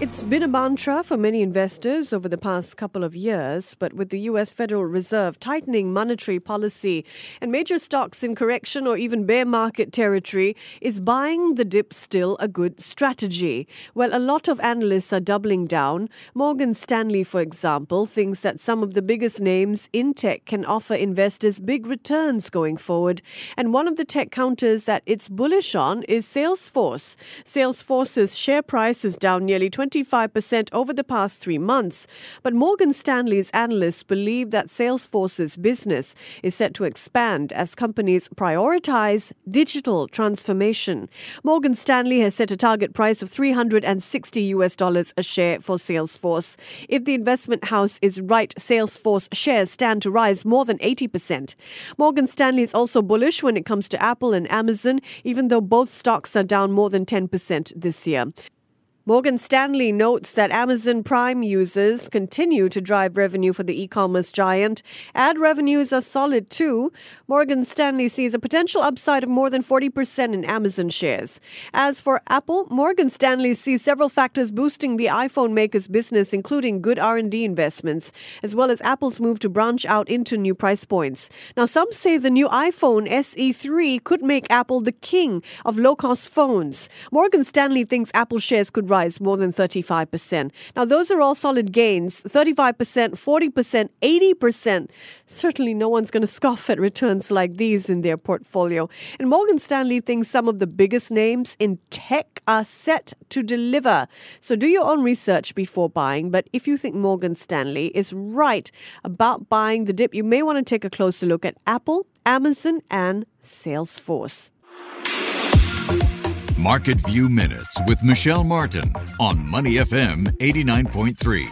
It's been a mantra for many investors over the past couple of years, but with the US Federal Reserve tightening monetary policy and major stocks in correction or even bear market territory, is buying the dip still a good strategy? Well, a lot of analysts are doubling down. Morgan Stanley, for example, thinks that some of the biggest names in tech can offer investors big returns going forward. And one of the tech counters that it's bullish on is Salesforce. Salesforce's share price is down nearly 20 25% over the past three months. But Morgan Stanley's analysts believe that Salesforce's business is set to expand as companies prioritize digital transformation. Morgan Stanley has set a target price of 360 US dollars a share for Salesforce. If the investment house is right, Salesforce shares stand to rise more than 80%. Morgan Stanley is also bullish when it comes to Apple and Amazon, even though both stocks are down more than 10% this year. Morgan Stanley notes that Amazon Prime users continue to drive revenue for the e commerce giant. Ad revenues are solid too. Morgan Stanley sees a potential upside of more than 40% in Amazon shares. As for Apple, Morgan Stanley sees several factors boosting the iPhone maker's business, including good R&D investments, as well as Apple's move to branch out into new price points. Now, some say the new iPhone SE3 could make Apple the king of low-cost phones. Morgan Stanley thinks Apple shares could rise more than 35%. Now, those are all solid gains 35%, 40%, 80%. Certainly, no one's going to scoff at returns like these in their portfolio. And Morgan Stanley thinks some of the biggest names in tech are set to deliver. So, do your own research before buying. But if you think Morgan Stanley is right about buying the dip, you may want to take a closer look at Apple, Amazon, and Salesforce. Market View Minutes with Michelle Martin on Money FM 89.3.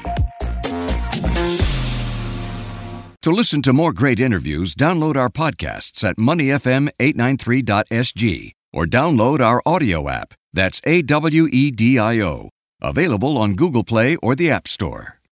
To listen to more great interviews, download our podcasts at moneyfm893.sg or download our audio app. That's A W E D I O. Available on Google Play or the App Store.